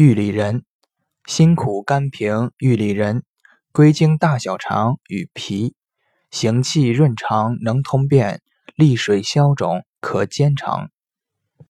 玉里仁，辛苦甘平，玉里仁，归经大小肠与脾，行气润肠，能通便，利水消肿，可兼肠。